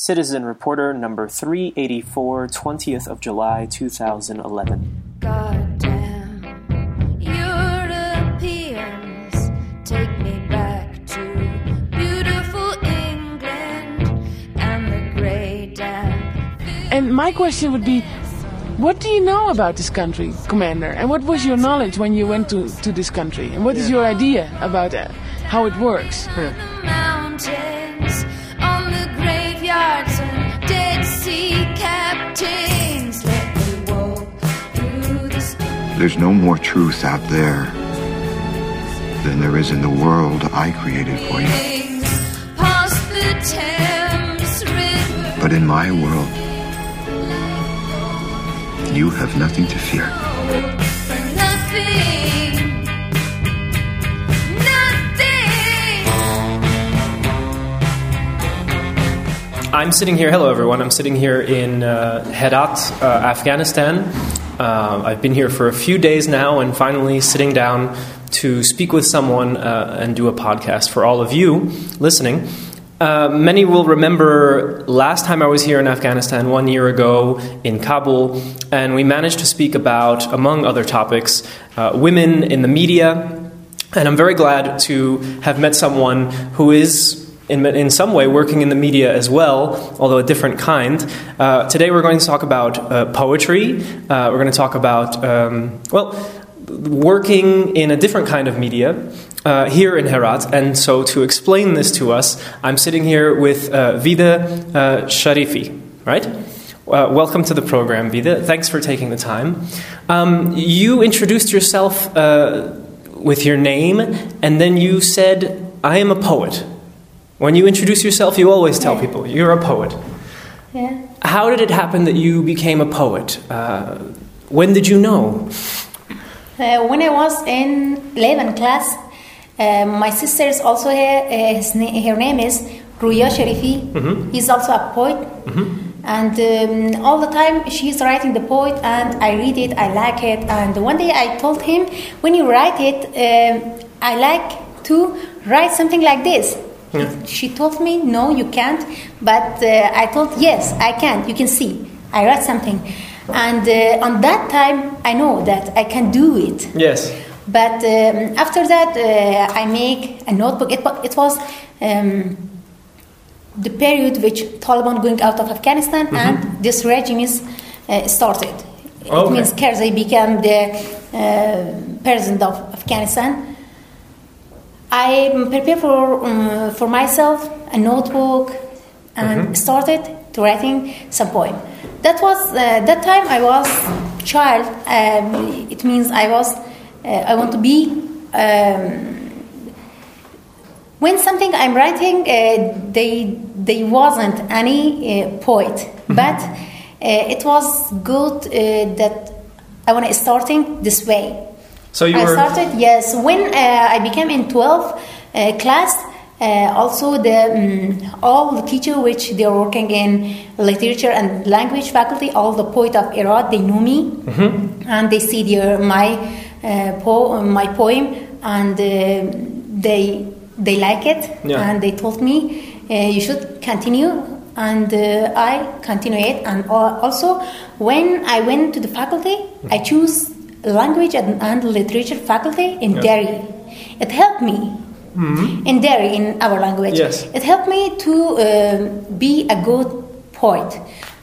Citizen Reporter number 384, 20th of July 2011. Goddamn Europeans, take me back to beautiful England and the grey damp. And my question would be what do you know about this country, Commander? And what was your knowledge when you went to, to this country? And what is your idea about uh, how it works? the There's no more truth out there than there is in the world I created for you. Past the Thames River. But in my world, you have nothing to fear. Nothing. Nothing. I'm sitting here, hello everyone, I'm sitting here in uh, Herat, uh, Afghanistan. Uh, I've been here for a few days now and finally sitting down to speak with someone uh, and do a podcast for all of you listening. Uh, many will remember last time I was here in Afghanistan one year ago in Kabul, and we managed to speak about, among other topics, uh, women in the media. And I'm very glad to have met someone who is, in, in some way, working in the media as well, although a different kind. Uh, today we're going to talk about uh, poetry. Uh, we're going to talk about, um, well, working in a different kind of media uh, here in Herat. And so to explain this to us, I'm sitting here with uh, Vida uh, Sharifi, right? Welcome to the program, Vida. Thanks for taking the time. Um, you introduced yourself with your name, and then you said, I am a poet. When you introduce yourself, you always tell Yeah. people you're a poet. Yeah. How did it happen that you became a poet? Uh, when did you know? Uh, when I was in 11 class, uh, my sister is also here. Uh, her name is Ruya Sharifi. He's also a poet. And um, all the time she's writing the poet, and I read it, I like it. And one day I told him, when you write it, um I like to write something like this. She told me, no, you can't. But uh, I told, yes, I can. You can see. I write something. And uh, on that time, I know that I can do it. Yes. But um, after that, uh, I make a notebook. It, it was um, the period which Taliban going out of Afghanistan and this regime is uh, started. It Okay. means Karzai became the uh, president of Afghanistan. I prepared for um, for myself a notebook and started to writing some poem. That was uh, that time I was child. Um, it means I was uh, I want to be. Um, when something I'm writing, uh, they they wasn't any uh, poet, but uh, it was good uh, that I want to starting this way. So you I were. started yes when uh, I became in 12th uh, class. Uh, also, the um, all the teacher which they are working in literature and language faculty, all the poet of Herat, they know me, and they see their my uh, po- my poem, and uh, they they like it, Yeah. and they told me uh, you should continue, and uh, I continue it. And also, when I went to the faculty, I choose language and, and literature faculty in Yeah. Dari. It helped me in Dari in our language. Yes. It helped me to um be a good poet.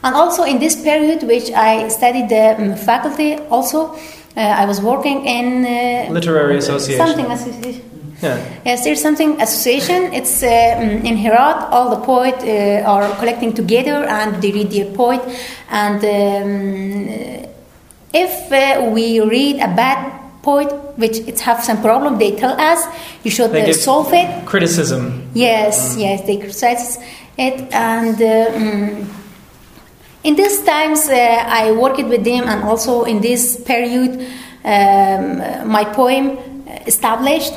And also in this period, which I studied the um, faculty, also uh, I was working in uh, Literary association. Something association. Yeah. Yes, there's something association. It's uh, mm, in Herat. All the poets uh, are collecting together and they read their poet. And um, if uh, we read a bad poet, which it have some problem, they tell us you should uh, solve it. Criticism. Yes, yes, they criticize it, and uh, mm, in these times uh, I worked with them, and also in this period, um, my poem established.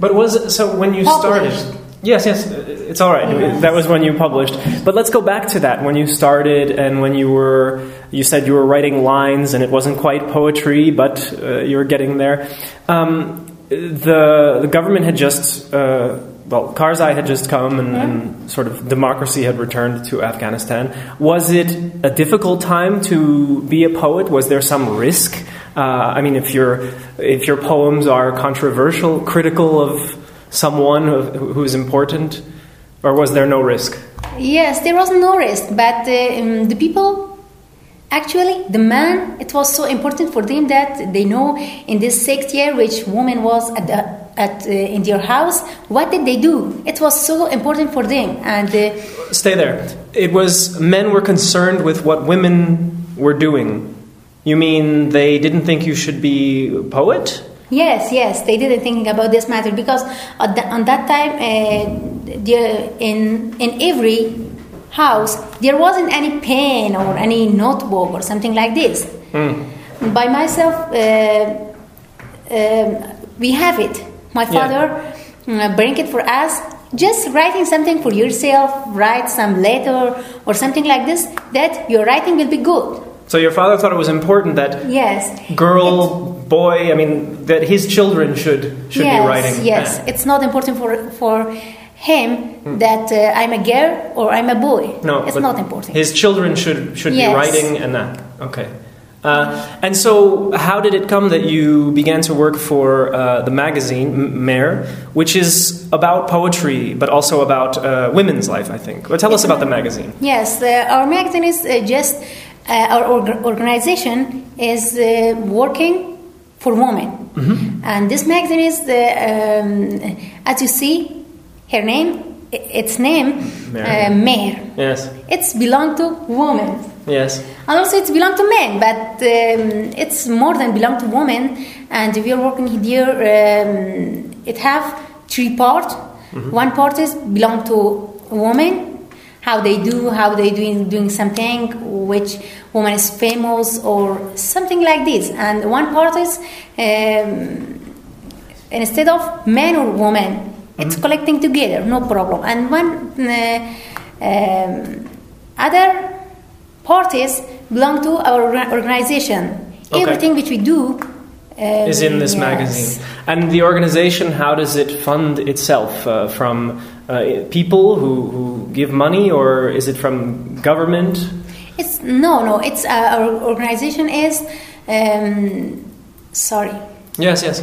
But was it so when you Published. started? Yes, yes, it's all right. That was when you published. But let's go back to that when you started and when you were. You said you were writing lines and it wasn't quite poetry, but uh, you were getting there. Um, the the government had just uh, well, Karzai had just come and, and sort of democracy had returned to Afghanistan. Was it a difficult time to be a poet? Was there some risk? Uh, I mean, if your if your poems are controversial, critical of someone who who is important, or was there no risk? Yes, there was no risk, but uh, um, the people, actually, the man, it was so important for them that they know in this sixth year, which woman was at, the, at uh, in their house, what did they do? It was so important for them, and uh, Stay there. It was men were concerned with what women were doing. You mean they didn't think you should be a poet? Yes, yes, they didn't think about this matter because at the, on that time, uh, there, in in every house there wasn't any pen or any notebook or something like this. By myself, uh, um, we have it. My father uh, bring it for us. Just writing something for yourself, write some letter or something like this. That your writing will be good. So your father thought it was important that Yes. girl, boy, I mean that his children should should yes, be writing. Yes, Ah. it's not important for for him that uh, I'm a girl or I'm a boy. Hmm. No, it's not important. His children should should Yes. be writing and that. Okay. Uh, and so, how did it come that you began to work for uh, the magazine M- Mare, which is about poetry, but also about uh, women's life? I think. Well, tell us about the magazine. Yes, uh, our magazine is uh, just uh, our org- organization is uh, working for women, Mm-hmm. and this magazine is the um, as you see, her name, its name, Mare. uh, Mare. Yes. It's belong to woman. Yes. And also it's belong to men, but um, it's more than belong to woman. And we are working here. Um, it have three parts. One part is belong to woman, how they do, how they doing doing something, which woman is famous or something like this. And one part is um, instead of man or woman, it's collecting together, no problem. And one uh, um, other parties belong to our organization. Okay. Everything which we do um, is in this yes. magazine. And the organization, how does it fund itself? Uh, from uh, people who, who give money, or is it from government? It's no, no. It's uh, our organization is. Um, sorry. Yes, yes.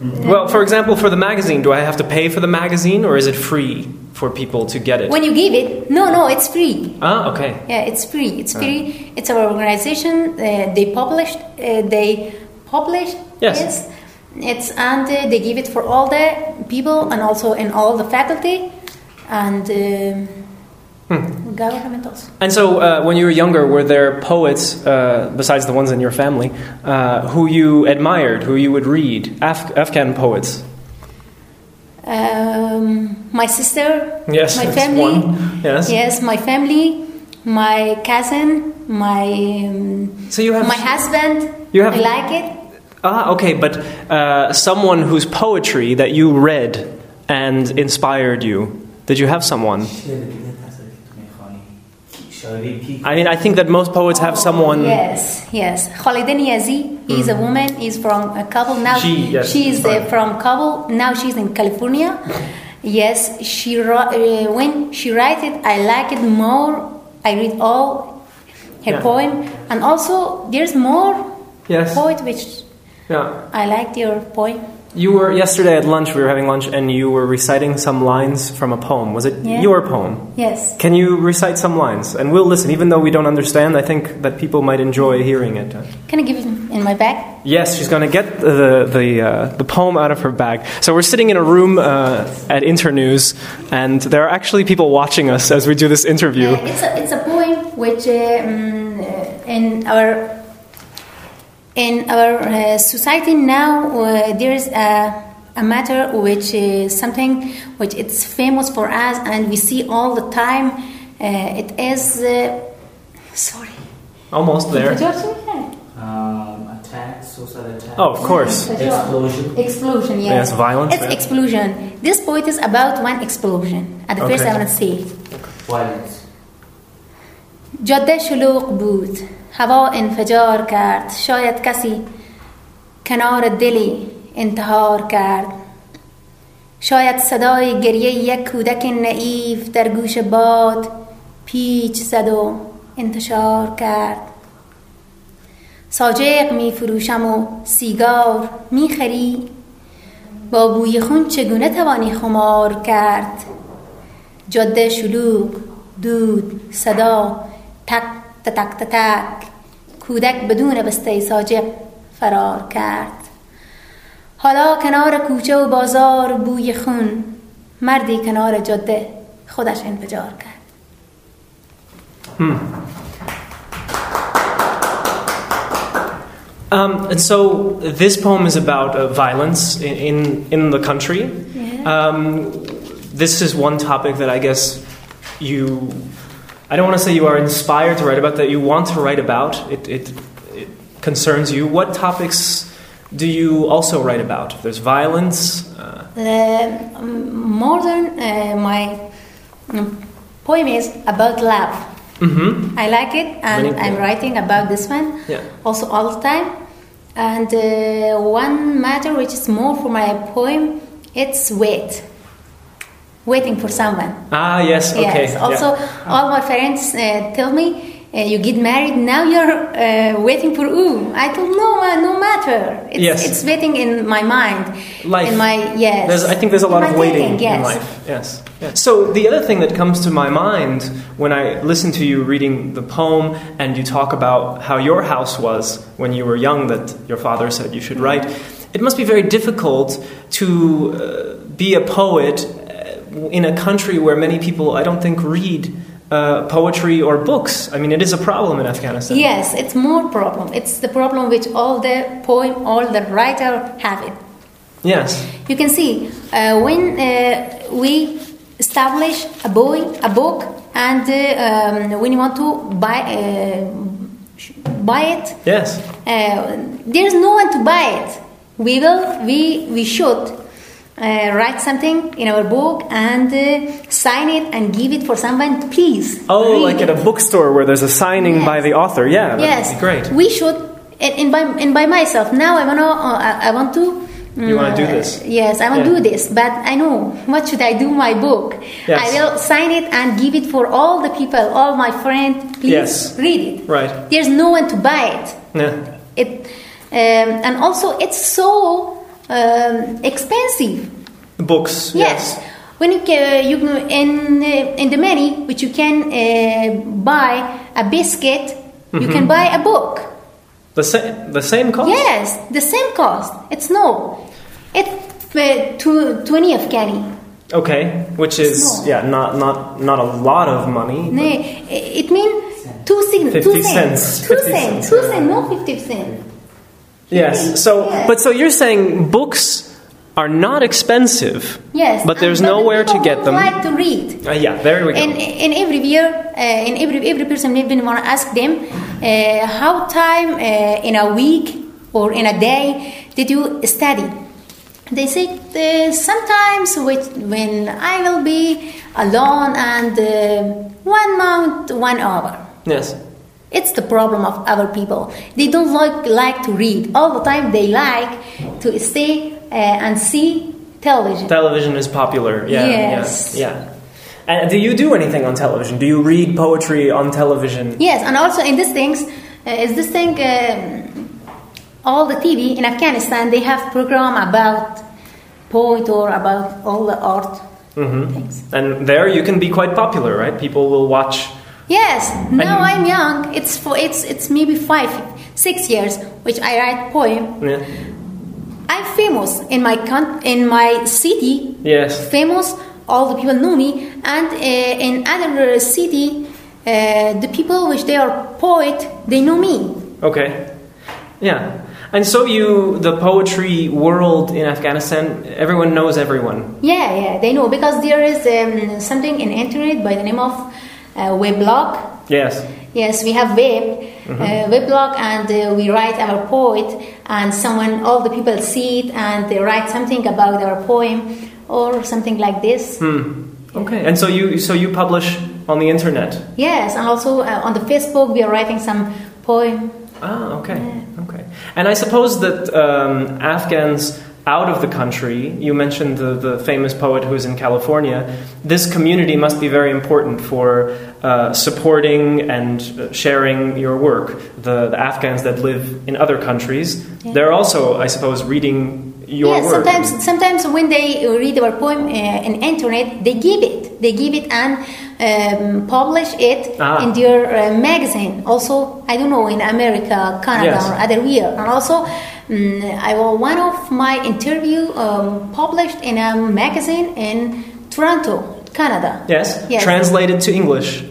Well, for example, for the magazine, do I have to pay for the magazine, or is it free for people to get it? When you give it, no, no, it's free. ah, okay. Yeah, it's free. It's free. It's our organization. Uh, they published. Uh, they published. Yes. It's and uh, they give it for all the people and also in all the faculty and government. And so, uh, when you were younger, were there poets, uh, besides the ones in your family, uh, who you admired, who you would read? Af- Afghan poets? Um, my sister. Yes, My family. one. Yes. Yes, my family. My cousin. My. Um, So you have- my husband. You have- I like it. Ah, okay, but uh, someone whose poetry that you read and inspired you. Did you have someone? I mean, I think that most poets have someone. Yes, yes. Khalida Niazi is a woman. Is from Kabul now. She, yes, she is uh, from Kabul. Now she's in California. Yes, she uh, when she writes it, I like it more. I read all her Yeah. poem, and also there's more Yes. poet which Yeah. I liked your poem. You were yesterday at lunch. We were having lunch, and you were reciting some lines from a poem. Was it Yeah. your poem? Yes. Can you recite some lines? And we'll listen, even though we don't understand. I think that people might enjoy hearing it. Can I give it in my bag? Yes, she's going to get the the uh, the poem out of her bag. So we're sitting in a room uh, at Internews, and there are actually people watching us as we do this interview. Uh, it's a it's a poem which um, in our in our uh, society now uh, there is a, a matter which is something which it's famous for us and we see all the time. Uh, it is uh, sorry. Almost there. Um, attack, suicide attack. Oh, of course. Explosion. Explosion, yes. Yes, violence, It's yeah. explosion. This poet is about one explosion. At the first, Okay. I want to say. Violence. جاده شلوغ بود هوا انفجار کرد. شاید کسی کنار دلی انتحار کرد. شاید صدای گریه یک کودک نعیف در گوش باد پیچ زد و انتشار کرد. ساجق می فروشم و سیگار می خری. با بوی خون چگونه توانی خمار کرد؟ جاده شلوغ دود صدا تک تک تک تک کودک بدون بسته ساجق فرار کرد. حالا کنار کوچه و بازار بوی خون مردی کنار جاده خودش انفجار کرد. Um, and so this poem is about uh, violence in, in, in the country. Um, this is one topic that I guess you, I don't want to say you are inspired to write about, that you want to write about. It, it, it concerns you. What topics do you also write about? There's violence. Uh, Uh, more than uh, my um, poem is about love. mhm. I like it, and Very I'm good. writing about this one Yeah. also all the time. And uh, one matter which is more for my poem, it's wait, waiting for someone. Ah, yes, okay. Yes. Also, yeah. all my friends uh, tell me uh, you get married now. You're uh, waiting for who? I told no, uh, no matter. It's, Yes. it's waiting in my mind. Life. In my yes. There's, I think there's a lot of waiting thinking, yes. in life. Yes. yes. So the other thing that comes to my mind when I listen to you reading the poem and you talk about how your house was when you were young, that your father said you should write, it must be very difficult to uh, be a poet in a country where many people, I don't think, read. Uh, poetry or books. I mean, it is a problem in Afghanistan. Yes, it's more problem. It's the problem which all the poem, all the writer have it. Yes. You can see uh, when uh, we establish a boy, a book, and uh, um, when you want to buy uh, buy it, Yes. uh, there's no one to buy it. We will, we we should. Uh, write something in our book and uh, sign it and give it for someone. Please. Oh, like at a bookstore where there's a signing Yes. by the author. Yeah, that yes, would be great. We should, and, and by and by myself. Now I wanna, uh, I, want to. You wanna do uh, this? Yes, I want to Yeah. do this, but I know what should I do my book. Yes. I will sign it and give it for all the people, all my friends. Please Yes. read it. Right. There's no one to buy it. Yeah. It, um, and also it's so um, expensive. Books. Yes. When you can, you can in uh, in the money which you can uh, buy a biscuit, you Mm-hmm. can buy a book. The same. The same cost. Yes, the same cost. It's no, it's uh, twenty Afghani. Okay. Which is Small. yeah, not not not a lot of money. Nay, it means two cents. 50 two cents. Two 50 cents. cents, Two cents. No fifty cents. Yes. So, but so you're saying books are not expensive. Yes. But there's and- the nowhere to get them. Like to read. Uh, yeah. There we go. And in every year, uh, in every every person even want to ask them uh, how time uh, in a week or in a day did you study? They say uh, sometimes with, when I will be alone and uh, one month, one hour. yes. It's the problem of other people. They don't like like to read all the time. They like to stay uh, and see television. Television is popular. Yeah. Yes. Yeah. Yeah. And do you do anything on television? Do you read poetry on television? Yes, and also in these things, uh, is this thing, um, all the TV in Afghanistan, they have program about poet or about all the art Mm-hmm. things. And there you can be quite popular, right? People will watch. Yes, now I'm young. It's for it's it's maybe five, six years, which I write poem. Yeah. I'm famous in my con- in my city. Yes. Famous, all the people know me, and uh, in other city, uh, the people which they are poet, they know me. Okay. Yeah. And so you, the poetry world in Afghanistan, everyone knows everyone. Yeah, yeah, they know because there is um, something in internet by the name of weblog. Yes. Yes, we have web, Mm-hmm. uh, weblog, and uh, we write our poet, and someone, all the people see it, and they write something about our poem or something like this. Hmm. Okay. And so you, so you publish on the internet. Yes, and also uh, on the Facebook we are writing some poem. Ah, okay. Okay. And I suppose that um, Afghans out of the country, you mentioned the, the famous poet who's in California. This community must be very important for uh, supporting and uh, sharing your work. The, the Afghans that live in other countries, they're also, I suppose, reading your yes, work. sometimes sometimes when they read our poem uh, in internet, they give it, they give it and um, publish it Ah. in their uh, magazine. Also, I don't know in America, Canada, Yes. or other here. And also, I will one of my interview um, published in a magazine in Toronto, Canada. yes? Yes. Translated to English.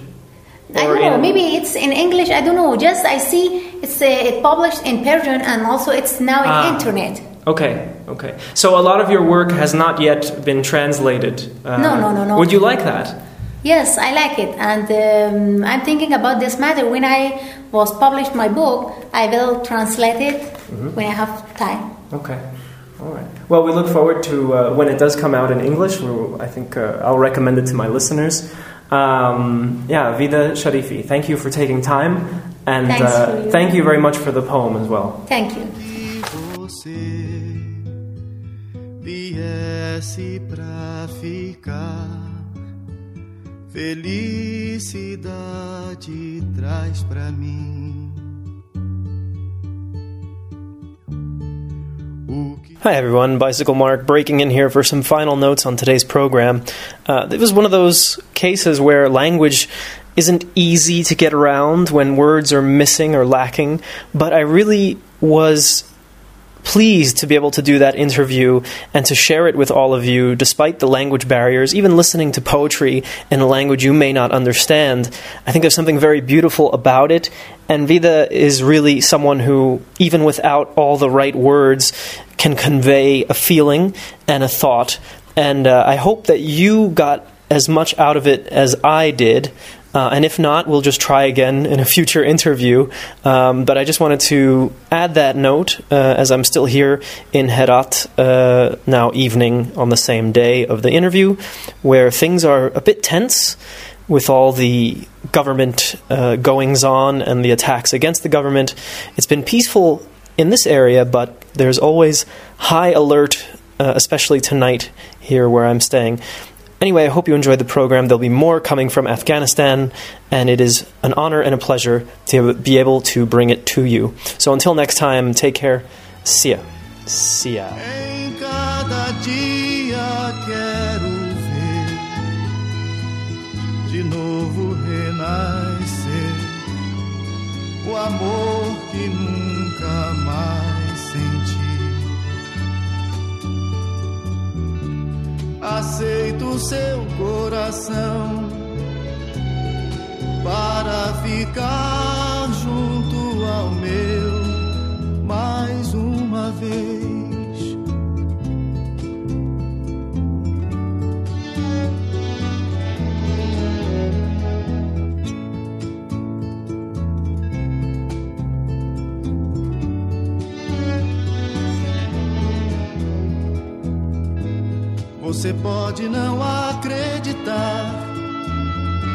I don't know. in- Maybe it's in English. I don't know. Just I see it's uh, it published in Persian and also it's now in Ah. internet. Okay, okay. So a lot of your work has not yet been translated. Uh, No, no, no, no. Would you like that? Yes, I like it, and um, I'm thinking about this matter. When I was published my book, I will translate it Mm-hmm. when I have time. Okay. All right. Well, we look forward to uh, when it does come out in English. I think uh, I'll recommend it to my listeners. Um, yeah, Vida Sharifi, thank you for taking time, and uh, you. thank you very much for the poem as well. Thank you. viesse pra ficar. Felicidade traz pra mim. Hi everyone, Bicycle Mark breaking in here for some final notes on today's program. Uh, it was one of those cases where language isn't easy to get around when words are missing or lacking, but I really was pleased to be able to do that interview and to share it with all of you despite the language barriers, even listening to poetry in a language you may not understand. I think there's something very beautiful about it, and Vida is really someone who, even without all the right words, can convey a feeling and a thought. And uh, I hope that you got as much out of it as I did. Uh, and if not, we'll just try again in a future interview. Um, but I just wanted to add that note uh, as I'm still here in Herat, uh, now evening on the same day of the interview, where things are a bit tense with all the government uh, goings on and the attacks against the government. It's been peaceful in this area, but there's always high alert, uh, especially tonight here where I'm staying. Anyway, I hope you enjoyed the program. There'll be more coming from Afghanistan, and it is an honor and a pleasure to be able to bring it to you. So until next time, take care. See ya. See ya. Seu coração para ficar Você pode não acreditar.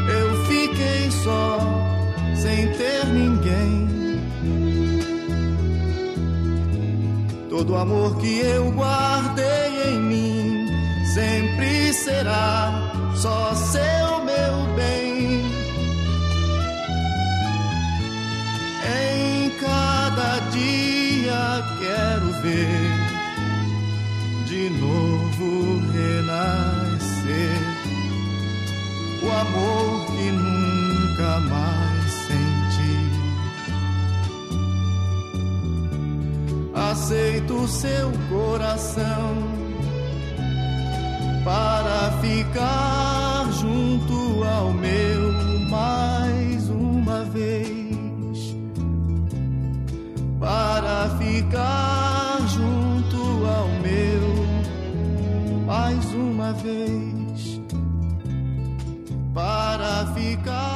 Eu fiquei só, sem ter ninguém. Todo amor que eu guardei em mim sempre será só seu, meu bem. Em cada dia quero ver de novo renascer o amor que nunca mais senti. Aceito seu coração para ficar junto ao meu mais uma vez. Para ficar uma vez. Para ficar